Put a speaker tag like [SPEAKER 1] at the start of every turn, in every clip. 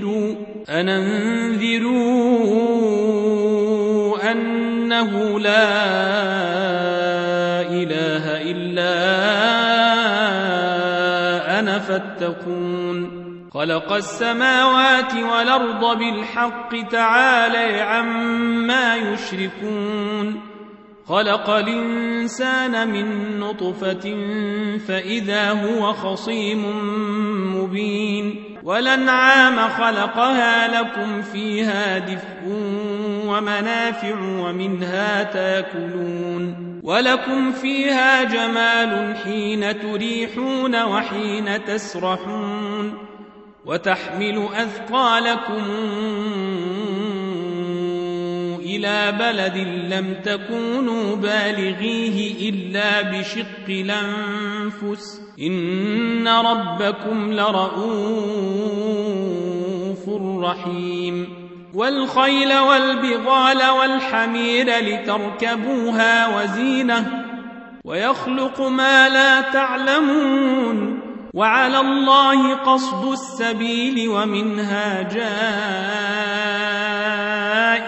[SPEAKER 1] أننذروا أننذروا أنه لا إله إلا أنا فاتقون خلق السماوات والأرض بالحق تعالى عما يشركون خلق الإنسان من نطفة فإذا هو خصيم مبين ولنعام خلقها لكم فيها دفء ومنافع ومنها تاكلون ولكم فيها جمال حين تريحون وحين تسرحون وتحمل أثقالكم إلى بلد لم تكونوا بالغيه إلا بشق الأنفس إن ربكم لرؤوف رحيم والخيل والبغال والحمير لتركبوها وزينة ويخلق ما لا تعلمون وعلى الله قصد السبيل ومنها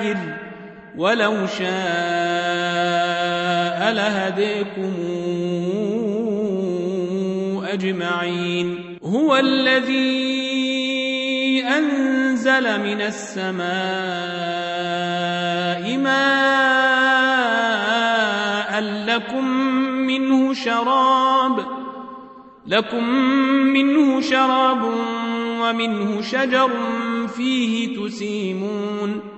[SPEAKER 1] جائر ولو شاء لهديكم أجمعين هو الذي أنزل من السماء ماء لكم منه شراب لكم منه شراب ومنه شجر فيه تسيمون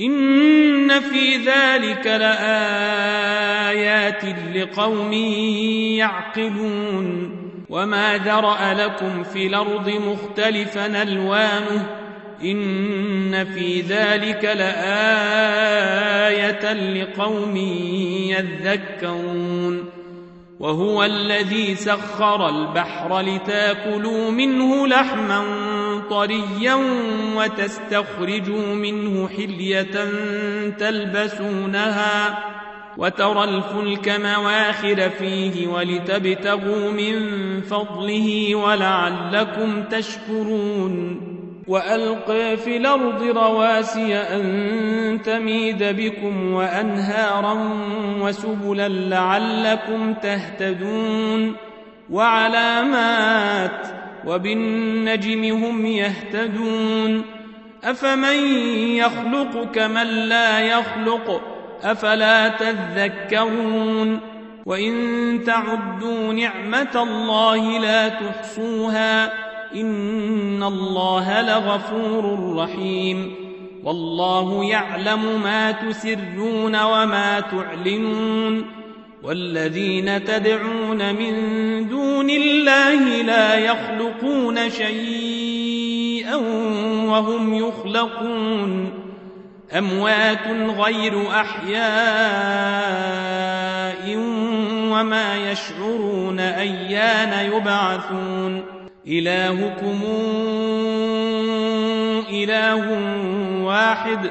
[SPEAKER 1] إن في ذلك لآيات لقوم يعقلون وما ذرأ لكم في الأرض مختلفا ألوانه إن في ذلك لآية لقوم يذكرون وهو الذي سخر البحر لتاكلوا منه لحماً طريا وتستخرجوا منه حلية تلبسونها وترى الفلك مواخر فيه ولتبتغوا من فضله ولعلكم تشكرون وألق في الأرض رواسي أن تميد بكم وأنهارا وسبلا لعلكم تهتدون وعلامات ۖ وبالنجم هم يهتدون أفمن يخلق كمن لا يخلق أفلا تذكرون وإن تعدوا نعمة الله لا تحصوها إن الله لغفور رحيم والله يعلم ما تسرون وما تعلنون والذين تدعون من دون الله لا يخلقون شيئا وهم يخلقون أموات غير أحياء وما يشعرون أيان يبعثون إلهكم إله واحد ۖ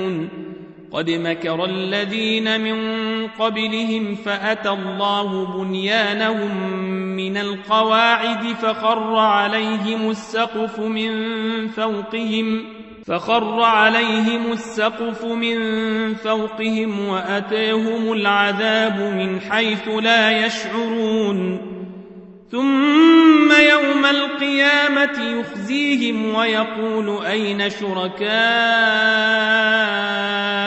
[SPEAKER 1] قد مكر الذين من قبلهم فأتى الله بنيانهم من القواعد فخر عليهم السقف من فوقهم فخر عليهم السقف من فوقهم وأتاهم العذاب من حيث لا يشعرون ثم يوم القيامة يخزيهم ويقول أين شركائي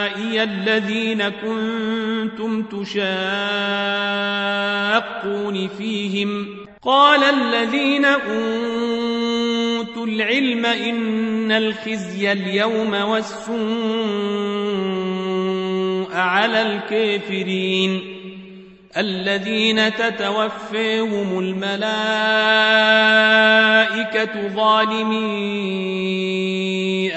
[SPEAKER 1] أولئي الذين كنتم تشاقون فيهم قال الذين أوتوا العلم إن الخزي اليوم والسوء على الكافرين الذين تتوفيهم الملائكة ظالمين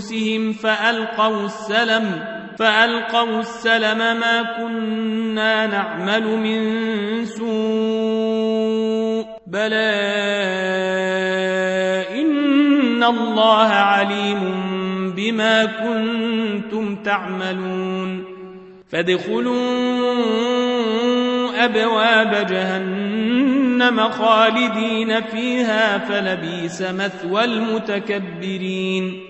[SPEAKER 1] رؤوسهم فألقوا السلم فألقوا السلم ما كنا نعمل من سوء بلى إن الله عليم بما كنتم تعملون فادخلوا أبواب جهنم خالدين فيها فلبيس مثوى المتكبرين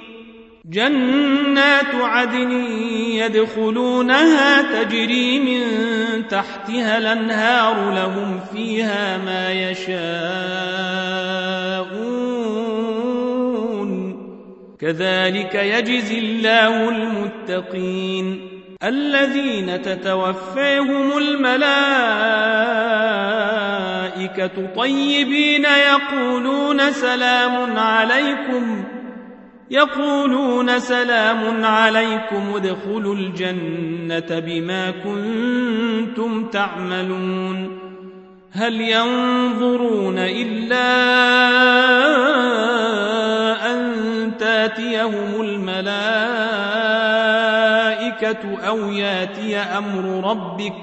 [SPEAKER 1] جنات عدن يدخلونها تجري من تحتها الانهار لهم فيها ما يشاءون كذلك يجزي الله المتقين الذين تتوفاهم الملائكه طيبين يقولون سلام عليكم يقولون سلام عليكم ادخلوا الجنة بما كنتم تعملون هل ينظرون إلا أن تاتيهم الملائكة أو ياتي أمر ربك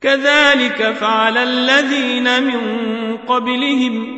[SPEAKER 1] كذلك فعل الذين من قبلهم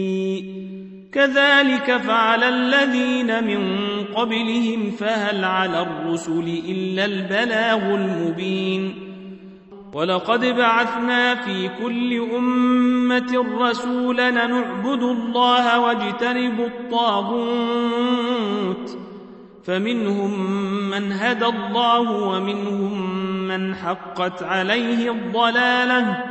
[SPEAKER 1] كذلك فعل الذين من قبلهم فهل على الرسل إلا البلاغ المبين ولقد بعثنا في كل أمة رسولا نعبد الله واجتنب الطاغوت فمنهم من هدى الله ومنهم من حقت عليه الضلاله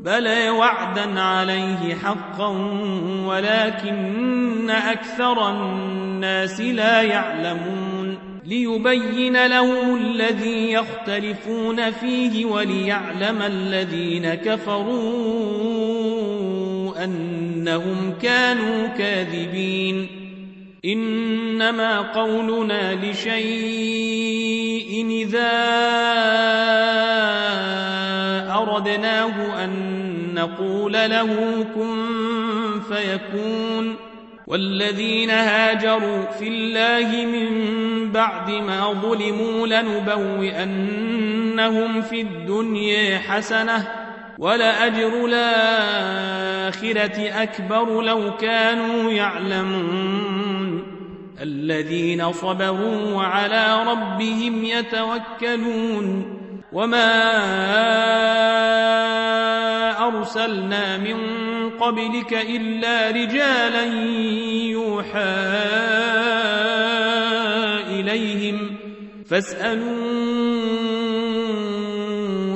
[SPEAKER 1] بلى وعدا عليه حقا ولكن أكثر الناس لا يعلمون ليبين لهم الذي يختلفون فيه وليعلم الذين كفروا أنهم كانوا كاذبين إنما قولنا لشيء إذا أردناه أن نقول له كن فيكون والذين هاجروا في الله من بعد ما ظلموا لنبوئنهم في الدنيا حسنة ولأجر الآخرة أكبر لو كانوا يعلمون الذين صبروا وعلى ربهم يتوكلون وما أرسلنا من قبلك إلا رجالا يوحى إليهم فاسألوا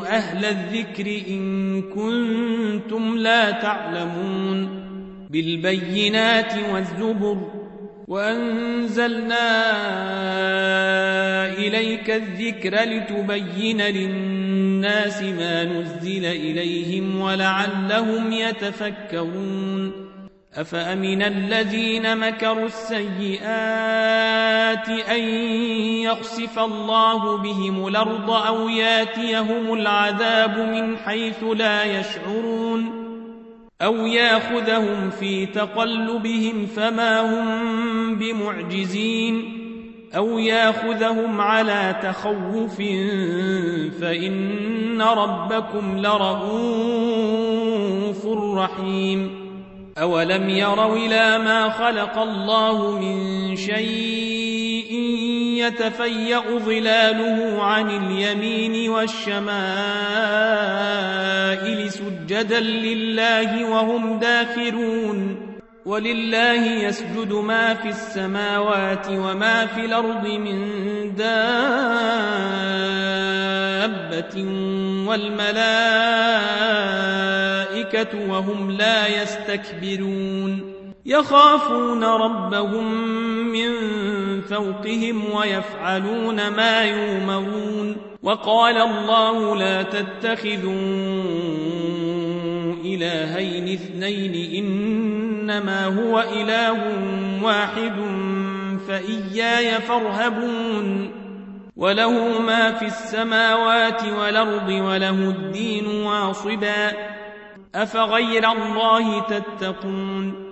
[SPEAKER 1] أهل الذكر إن كنتم لا تعلمون بالبينات والزبر وأنزلنا إليك الذكر لتبين للناس ما نزل إليهم ولعلهم يتفكرون أفأمن الذين مكروا السيئات أن يخسف الله بهم الأرض أو ياتيهم العذاب من حيث لا يشعرون أو ياخذهم في تقلبهم فما هم بمعجزين أو ياخذهم على تخوف فإن ربكم لرؤوف رحيم أولم يروا إلى ما خلق الله من شيء يتفيأ ظلاله عن اليمين والشمائل سجدا لله وهم داخرون ولله يسجد ما في السماوات وما في الأرض من دابة والملائكة وهم لا يستكبرون يخافون ربهم من فوقهم ويفعلون ما يؤمرون وقال الله لا تتخذوا إلهين اثنين إنما هو إله واحد فإياي فارهبون وله ما في السماوات والأرض وله الدين واصبا أفغير الله تتقون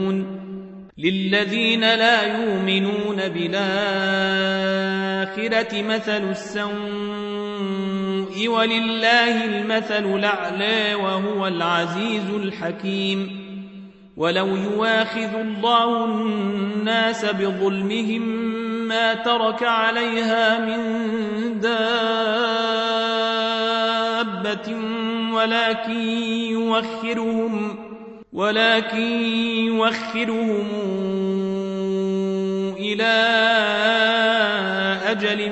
[SPEAKER 1] للذين لا يؤمنون بالآخرة مثل السوء ولله المثل الأعلى وهو العزيز الحكيم ولو يواخذ الله الناس بظلمهم ما ترك عليها من دابة ولكن يوخرهم ولكن يوخرهم إلى أجل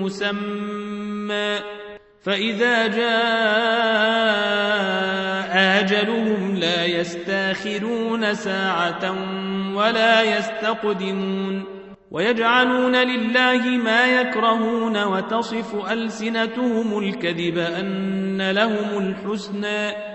[SPEAKER 1] مسمى فإذا جاء أجلهم لا يستاخرون ساعة ولا يستقدمون ويجعلون لله ما يكرهون وتصف ألسنتهم الكذب أن لهم الحسنى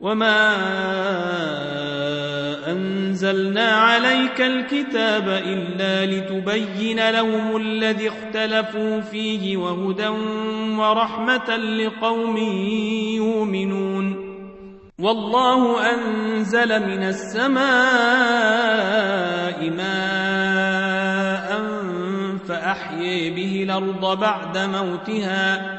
[SPEAKER 1] وما أنزلنا عليك الكتاب إلا لتبين لهم الذي اختلفوا فيه وهدى ورحمة لقوم يؤمنون والله أنزل من السماء ماء فأحيي به الأرض بعد موتها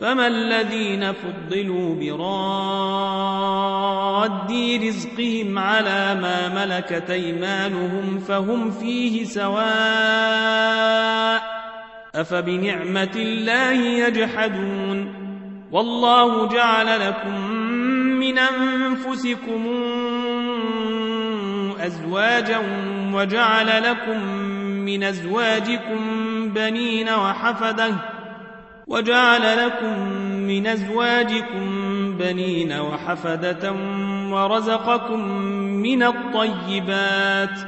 [SPEAKER 1] فما الذين فضلوا براد رزقهم على ما ملكت ايمانهم فهم فيه سواء افبنعمه الله يجحدون والله جعل لكم من انفسكم ازواجا وجعل لكم من ازواجكم بنين وحفده وجعل لكم من أزواجكم بنين وحفدة ورزقكم من الطيبات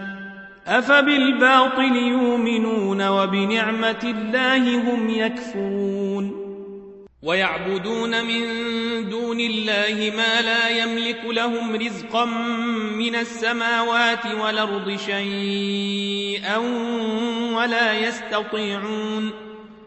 [SPEAKER 1] أفبالباطل يؤمنون وبنعمة الله هم يكفرون ويعبدون من دون الله ما لا يملك لهم رزقا من السماوات والأرض شيئا ولا يستطيعون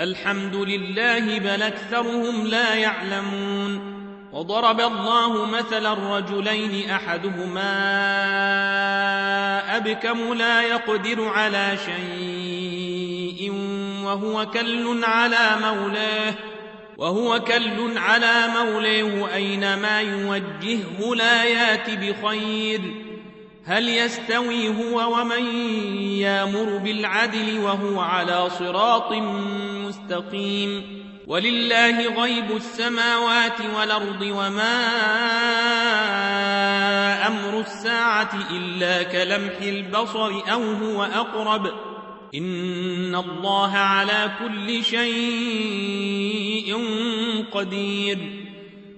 [SPEAKER 1] الحمد لله بل أكثرهم لا يعلمون وضرب الله مثلا رجلين أحدهما أبكم لا يقدر على شيء وهو كل على مولاه وهو كل على مولاه أينما يوجهه لا يات بخير هل يستوي هو ومن يامر بالعدل وهو على صراط مستقيم ولله غيب السماوات والأرض وما أمر الساعة إلا كلمح البصر أو هو أقرب إن الله على كل شيء قدير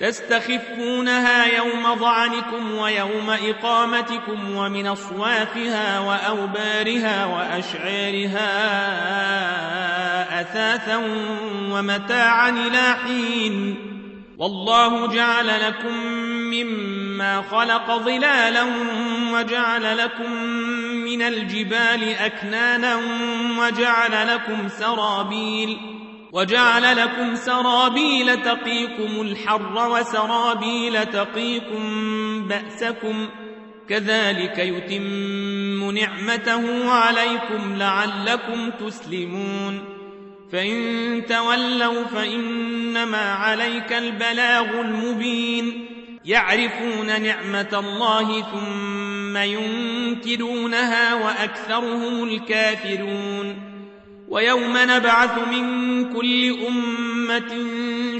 [SPEAKER 1] تستخفونها يوم ضعنكم ويوم إقامتكم ومن أصوافها وأوبارها وأشعارها أثاثا ومتاعا إلى حين والله جعل لكم مما خلق ظلالا وجعل لكم من الجبال أكنانا وجعل لكم سرابيل وجعل لكم سرابيل تقيكم الحر وسرابيل تقيكم بأسكم كذلك يتم نعمته عليكم لعلكم تسلمون فإن تولوا فإنما عليك البلاغ المبين يعرفون نعمة الله ثم ينكرونها وأكثرهم الكافرون ويوم نبعث من كل أمة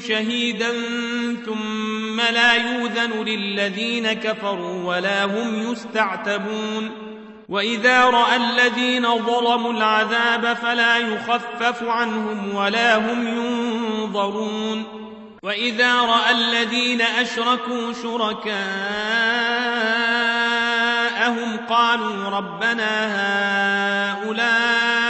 [SPEAKER 1] شهيدا ثم لا يوذن للذين كفروا ولا هم يستعتبون وإذا رأى الذين ظلموا العذاب فلا يخفف عنهم ولا هم ينظرون وإذا رأى الذين أشركوا شركاءهم قالوا ربنا هؤلاء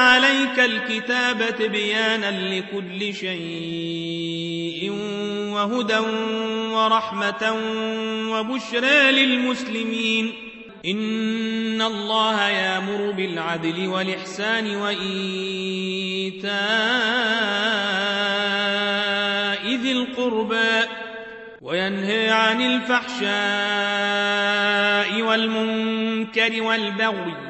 [SPEAKER 1] عليك الكتاب تبيانا لكل شيء وهدى ورحمة وبشرى للمسلمين إن الله يامر بالعدل والإحسان وإيتاء ذي القربى وينهى عن الفحشاء والمنكر والبغي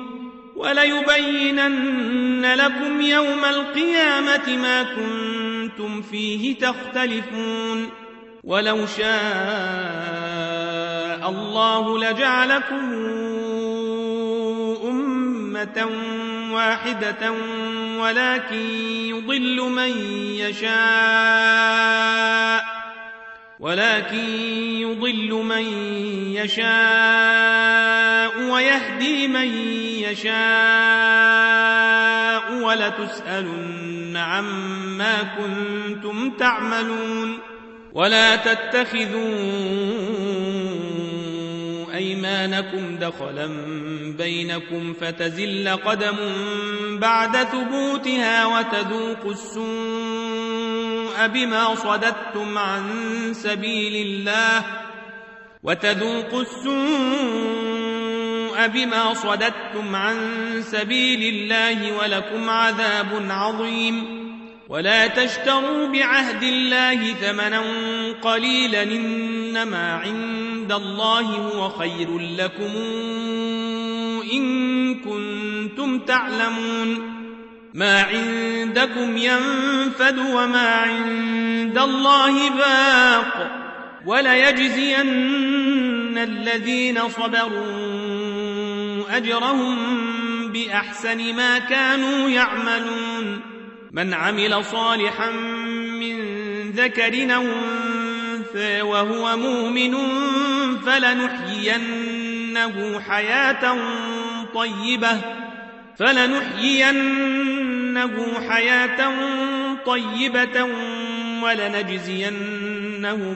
[SPEAKER 1] وليبينن لكم يوم القيامة ما كنتم فيه تختلفون ولو شاء الله لجعلكم أمة واحدة ولكن يضل من يشاء ولكن يضل من يشاء ويهدي من تشاء ولتسألن عما كنتم تعملون ولا تتخذوا أيمانكم دخلا بينكم فتزل قدم بعد ثبوتها وتذوقوا السوء بما صددتم عن سبيل الله وتذوقوا السوء بما صددتم عن سبيل الله ولكم عذاب عظيم ولا تشتروا بعهد الله ثمنا قليلا إنما عند الله هو خير لكم إن كنتم تعلمون ما عندكم ينفد وما عند الله باق وليجزين الذين صبروا أجرهم بأحسن ما كانوا يعملون من عمل صالحا من ذكر أو أنثى وهو مؤمن فلنحيينه حياة طيبة فلنحيينه حياة طيبة ولنجزينهم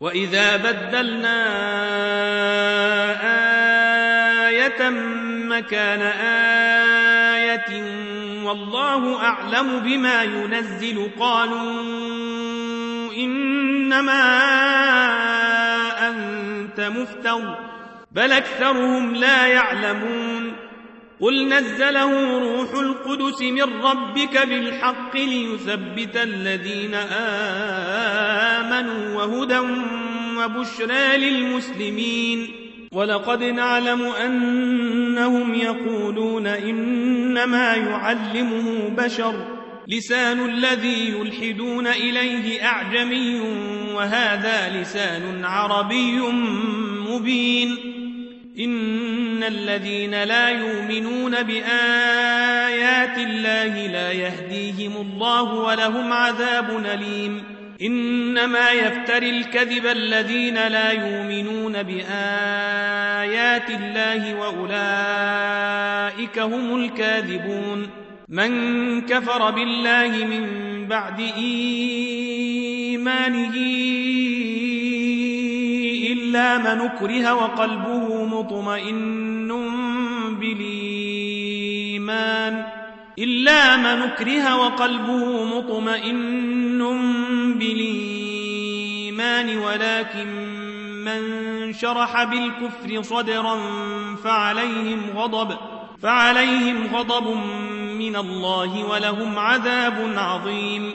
[SPEAKER 1] وإذا بدلنا آية مكان آية والله أعلم بما ينزل قالوا إنما أنت مفتر بل أكثرهم لا يعلمون قل نزله روح القدس من ربك بالحق ليثبت الذين آمنوا وهدى وبشرى للمسلمين ولقد نعلم أنهم يقولون إنما يعلمه بشر لسان الذي يلحدون إليه أعجمي وهذا لسان عربي مبين إن الذين لا يؤمنون بآيات الله لا يهديهم الله ولهم عذاب أليم إنما يفتري الكذب الذين لا يؤمنون بآيات الله وأولئك هم الكاذبون من كفر بالله من بعد إيمانه إلا من أكره وقلبه مطمئن بالإيمان إلا من أكره وقلبه مطمئن بالإيمان ولكن من شرح بالكفر صدرا فعليهم غضب فعليهم غضب من الله ولهم عذاب عظيم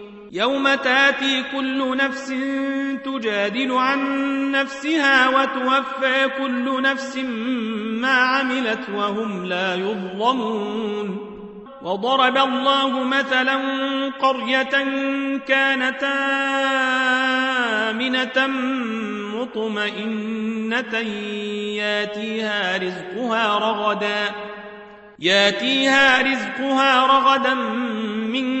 [SPEAKER 1] يوم تاتي كل نفس تجادل عن نفسها وتوفى كل نفس ما عملت وهم لا يظلمون وضرب الله مثلا قرية كانت آمنة مطمئنة ياتيها رزقها رغدا ياتيها رزقها رغدا من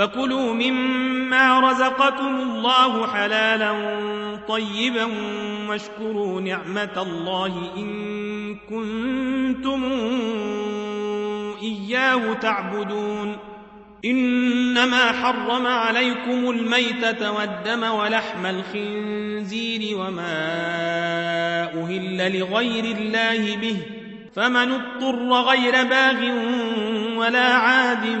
[SPEAKER 1] فكلوا مما رزقكم الله حلالا طيبا واشكروا نعمة الله إن كنتم إياه تعبدون إنما حرم عليكم الميتة والدم ولحم الخنزير وما أهل لغير الله به فمن اضطر غير باغ ولا عاد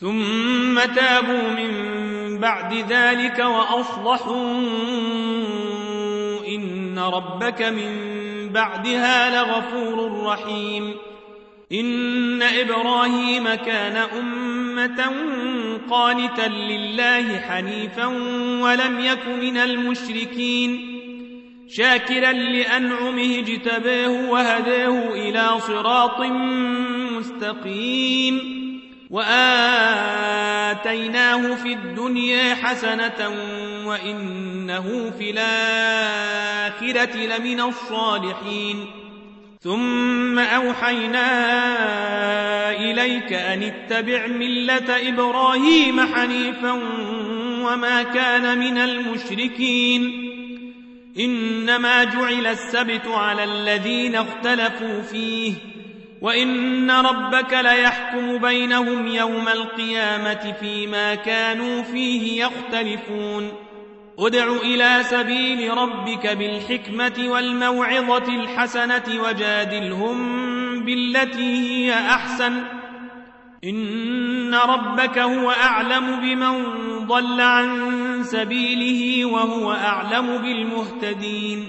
[SPEAKER 1] ثم تابوا من بعد ذلك وأصلحوا إن ربك من بعدها لغفور رحيم إن إبراهيم كان أمة قانتا لله حنيفا ولم يك من المشركين شاكرا لأنعمه اجتباه وهداه إلى صراط مستقيم وآتيناه في الدنيا حسنة وإنه في الآخرة لمن الصالحين ثم أوحينا إليك أن اتبع ملة إبراهيم حنيفا وما كان من المشركين إنما جعل السبت على الذين اختلفوا فيه وان ربك ليحكم بينهم يوم القيامه فيما كانوا فيه يختلفون ادع الى سبيل ربك بالحكمه والموعظه الحسنه وجادلهم بالتي هي احسن ان ربك هو اعلم بمن ضل عن سبيله وهو اعلم بالمهتدين